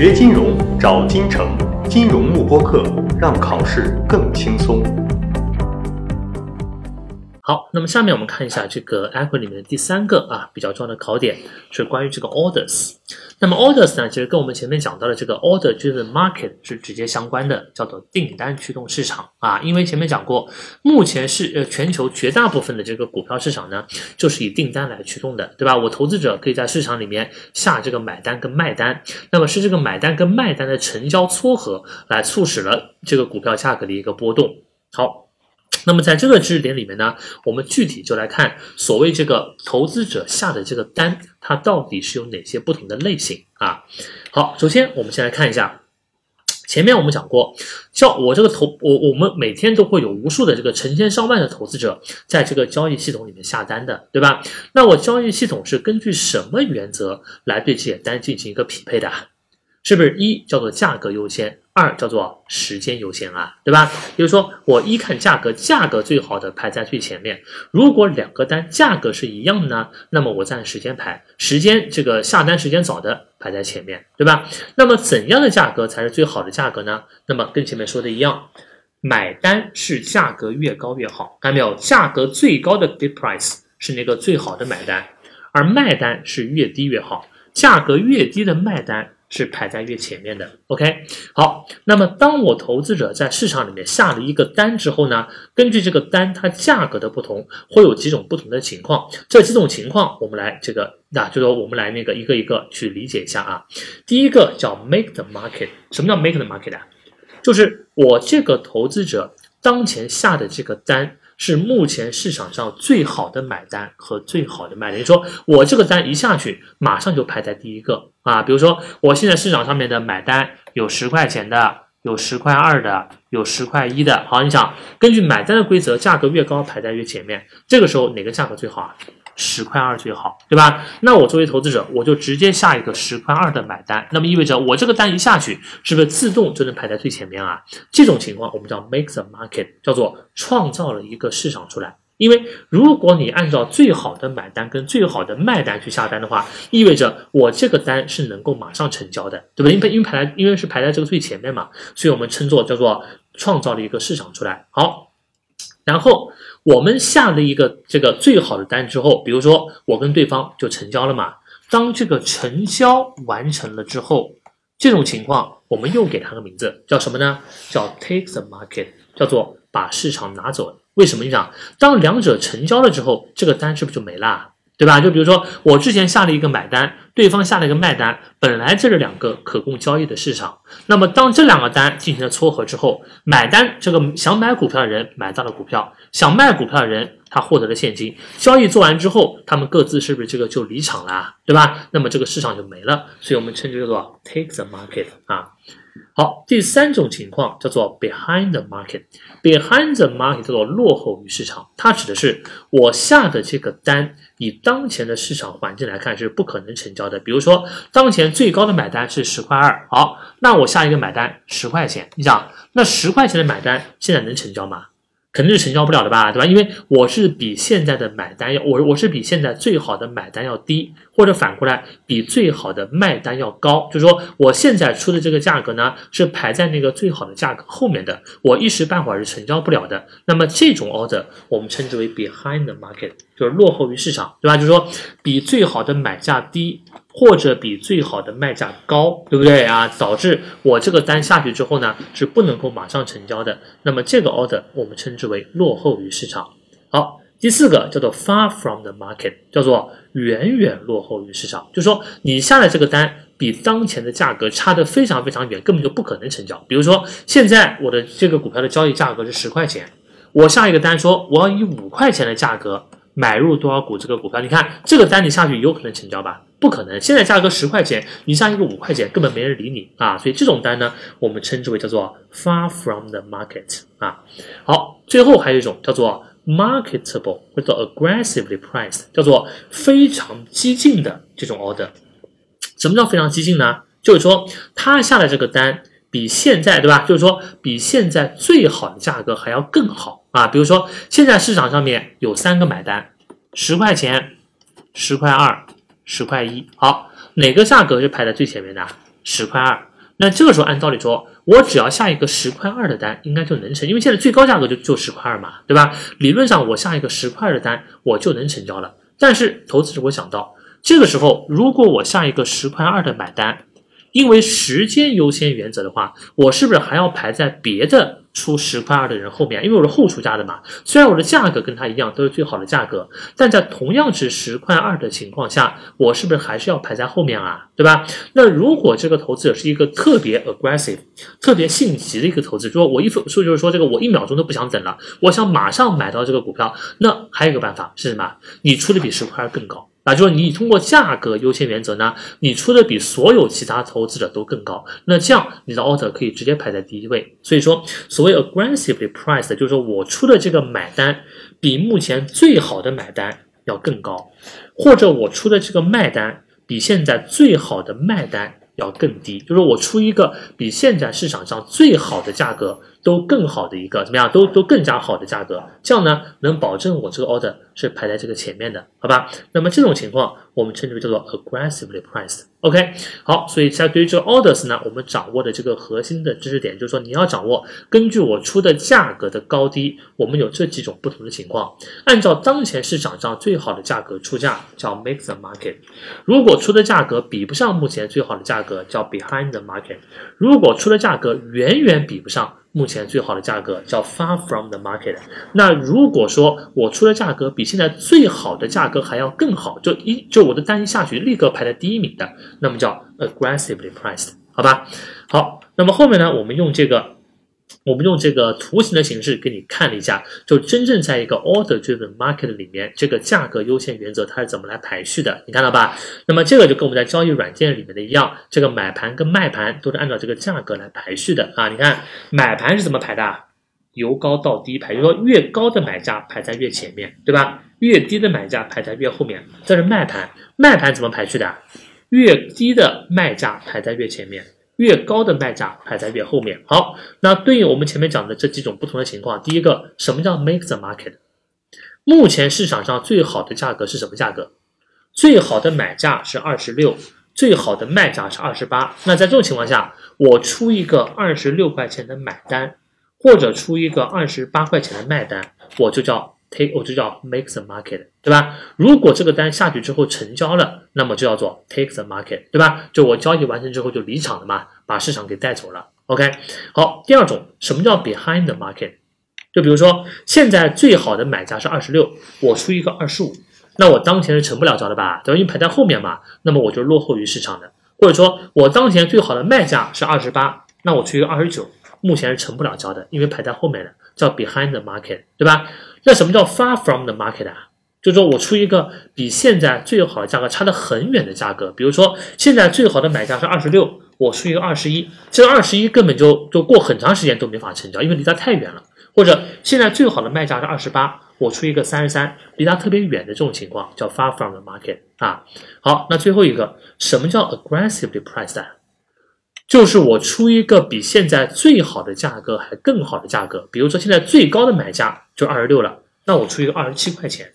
学金融找金城，金融慕播课，让考试更轻松。好，那么下面我们看一下这个 equity 里面的第三个啊比较重要的考点是关于这个 orders。那么 orders 呢，其实跟我们前面讲到的这个 order 驱动 market 是直接相关的，叫做订单驱动市场啊。因为前面讲过，目前是呃全球绝大部分的这个股票市场呢，就是以订单来驱动的，对吧？我投资者可以在市场里面下这个买单跟卖单，那么是这个买单跟卖单的成交撮合来促使了这个股票价格的一个波动。好。那么在这个知识点里面呢，我们具体就来看所谓这个投资者下的这个单，它到底是有哪些不同的类型啊？好，首先我们先来看一下，前面我们讲过，叫我这个投我我们每天都会有无数的这个成千上万的投资者在这个交易系统里面下单的，对吧？那我交易系统是根据什么原则来对这些单进行一个匹配的？是不是一叫做价格优先？二叫做时间优先啊，对吧？比如说我一看价格，价格最好的排在最前面。如果两个单价格是一样的呢，那么我按时间排，时间这个下单时间早的排在前面，对吧？那么怎样的价格才是最好的价格呢？那么跟前面说的一样，买单是价格越高越好，看到没有？价格最高的 bid price 是那个最好的买单，而卖单是越低越好，价格越低的卖单。是排在越前面的，OK，好，那么当我投资者在市场里面下了一个单之后呢，根据这个单它价格的不同，会有几种不同的情况，这几种情况我们来这个，那就说我们来那个一个一个去理解一下啊。第一个叫 make the market，什么叫 make the market 啊？就是我这个投资者当前下的这个单。是目前市场上最好的买单和最好的卖单。你说我这个单一下去，马上就排在第一个啊！比如说，我现在市场上面的买单有十块钱的，有十块二的，有十块一的。好，你想根据买单的规则，价格越高排在越前面。这个时候哪个价格最好啊？十块二最好，对吧？那我作为投资者，我就直接下一个十块二的买单，那么意味着我这个单一下去，是不是自动就能排在最前面啊？这种情况我们叫 make the market，叫做创造了一个市场出来。因为如果你按照最好的买单跟最好的卖单去下单的话，意味着我这个单是能够马上成交的，对吧？因为因为排在因为是排在这个最前面嘛，所以我们称作叫做创造了一个市场出来。好，然后。我们下了一个这个最好的单之后，比如说我跟对方就成交了嘛。当这个成交完成了之后，这种情况我们又给它个名字，叫什么呢？叫 take the market，叫做把市场拿走。为什么？你想，当两者成交了之后，这个单是不是就没了？对吧？就比如说，我之前下了一个买单，对方下了一个卖单，本来这是两个可供交易的市场。那么，当这两个单进行了撮合之后，买单这个想买股票的人买到了股票，想卖股票的人他获得了现金。交易做完之后，他们各自是不是这个就离场了？对吧？那么这个市场就没了。所以我们称之叫做 take the market 啊。好，第三种情况叫做 behind the market。behind the market 叫做落后于市场，它指的是我下的这个单，以当前的市场环境来看是不可能成交的。比如说，当前最高的买单是十块二，好，那我下一个买单十块钱，你想，那十块钱的买单现在能成交吗？肯定是成交不了的吧，对吧？因为我是比现在的买单要我我是比现在最好的买单要低，或者反过来比最好的卖单要高，就是说我现在出的这个价格呢是排在那个最好的价格后面的，我一时半会儿是成交不了的。那么这种 order 我们称之为 behind the market，就是落后于市场，对吧？就是说比最好的买价低。或者比最好的卖价高，对不对啊？导致我这个单下去之后呢，是不能够马上成交的。那么这个 order 我们称之为落后于市场。好，第四个叫做 far from the market，叫做远远落后于市场。就说你下的这个单比当前的价格差的非常非常远，根本就不可能成交。比如说现在我的这个股票的交易价格是十块钱，我下一个单说我要以五块钱的价格。买入多少股这个股票？你看这个单你下去有可能成交吧？不可能。现在价格十块钱，你上一个五块钱，根本没人理你啊！所以这种单呢，我们称之为叫做 far from the market 啊。好，最后还有一种叫做 marketable 或者 aggressively priced，叫做非常激进的这种 order。什么叫非常激进呢？就是说他下的这个单。比现在对吧？就是说，比现在最好的价格还要更好啊！比如说，现在市场上面有三个买单，十块钱、十块二、十块一。好，哪个价格是排在最前面的？十块二。那这个时候按道理说，我只要下一个十块二的单，应该就能成，因为现在最高价格就就十块二嘛，对吧？理论上我下一个十块二的单，我就能成交了。但是投资者会想到，这个时候如果我下一个十块二的买单，因为时间优先原则的话，我是不是还要排在别的出十块二的人后面？因为我是后出价的嘛。虽然我的价格跟他一样都是最好的价格，但在同样是十块二的情况下，我是不是还是要排在后面啊？对吧？那如果这个投资者是一个特别 aggressive、特别性急的一个投资者，说我一说就是说这个我一秒钟都不想等了，我想马上买到这个股票，那还有一个办法是什么？你出的比十块二更高。啊，就是你通过价格优先原则呢，你出的比所有其他投资者都更高，那这样你的 order 可以直接排在第一位。所以说，所谓 aggressively priced，就是说我出的这个买单比目前最好的买单要更高，或者我出的这个卖单比现在最好的卖单要更低，就是我出一个比现在市场上最好的价格。都更好的一个怎么样？都都更加好的价格，这样呢能保证我这个 order 是排在这个前面的，好吧？那么这种情况我们称之为叫做 aggressively priced。OK，好，所以在对于这个 orders 呢，我们掌握的这个核心的知识点就是说，你要掌握根据我出的价格的高低，我们有这几种不同的情况，按照当前市场上最好的价格出价，叫 make the market。如果出的价格比不上目前最好的价格，叫 behind the market。如果出的价格远远比不上。目前最好的价格叫 far from the market。那如果说我出的价格比现在最好的价格还要更好，就一就我的单一下去立刻排在第一名的，那么叫 aggressively priced，好吧？好，那么后面呢，我们用这个。我们用这个图形的形式给你看了一下，就真正在一个 order driven market 里面，这个价格优先原则它是怎么来排序的？你看到吧？那么这个就跟我们在交易软件里面的一样，这个买盘跟卖盘都是按照这个价格来排序的啊。你看买盘是怎么排的？由高到低排，就是说越高的买家排在越前面，对吧？越低的买家排在越后面。这是卖盘，卖盘怎么排序的？越低的卖家排在越前面。越高的卖价排在越后面。好，那对应我们前面讲的这几种不同的情况，第一个，什么叫 make the market？目前市场上最好的价格是什么价格？最好的买价是二十六，最好的卖价是二十八。那在这种情况下，我出一个二十六块钱的买单，或者出一个二十八块钱的卖单，我就叫。Take 我就叫 make the market，对吧？如果这个单下去之后成交了，那么就叫做 take the market，对吧？就我交易完成之后就离场了嘛，把市场给带走了。OK，好，第二种，什么叫 behind the market？就比如说现在最好的买价是二十六，我出一个二十五，那我当前是成不了交的吧？对吧？因为排在后面嘛，那么我就落后于市场的。或者说我当前最好的卖价是二十八，那我出一个二十九，目前是成不了交的，因为排在后面的，叫 behind the market，对吧？那什么叫 far from the market 啊？就是说我出一个比现在最好的价格差得很远的价格，比如说现在最好的买价是二十六，我出一个二十一，这个二十一根本就就过很长时间都没法成交，因为离它太远了。或者现在最好的卖价是二十八，我出一个三十三，离它特别远的这种情况叫 far from the market 啊。好，那最后一个什么叫 aggressively priced？就是我出一个比现在最好的价格还更好的价格，比如说现在最高的买价就二十六了，那我出一个二十七块钱，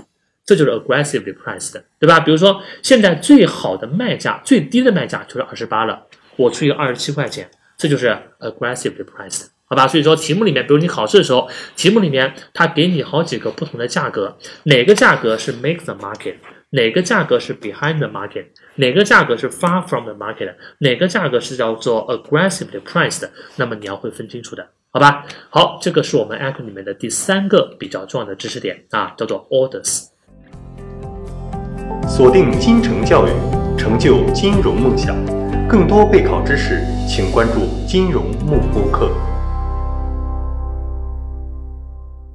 这就是 aggressively priced，对吧？比如说现在最好的卖价最低的卖价就是二十八了，我出一个二十七块钱，这就是 aggressively priced，好吧？所以说题目里面，比如你考试的时候，题目里面它给你好几个不同的价格，哪个价格是 make the market？哪个价格是 behind the market？哪个价格是 far from the market？哪个价格是叫做 aggressively priced？那么你要会分清楚的，好吧？好，这个是我们 a c t 里面的第三个比较重要的知识点啊，叫做 orders。锁定金城教育，成就金融梦想。更多备考知识，请关注金融慕播课。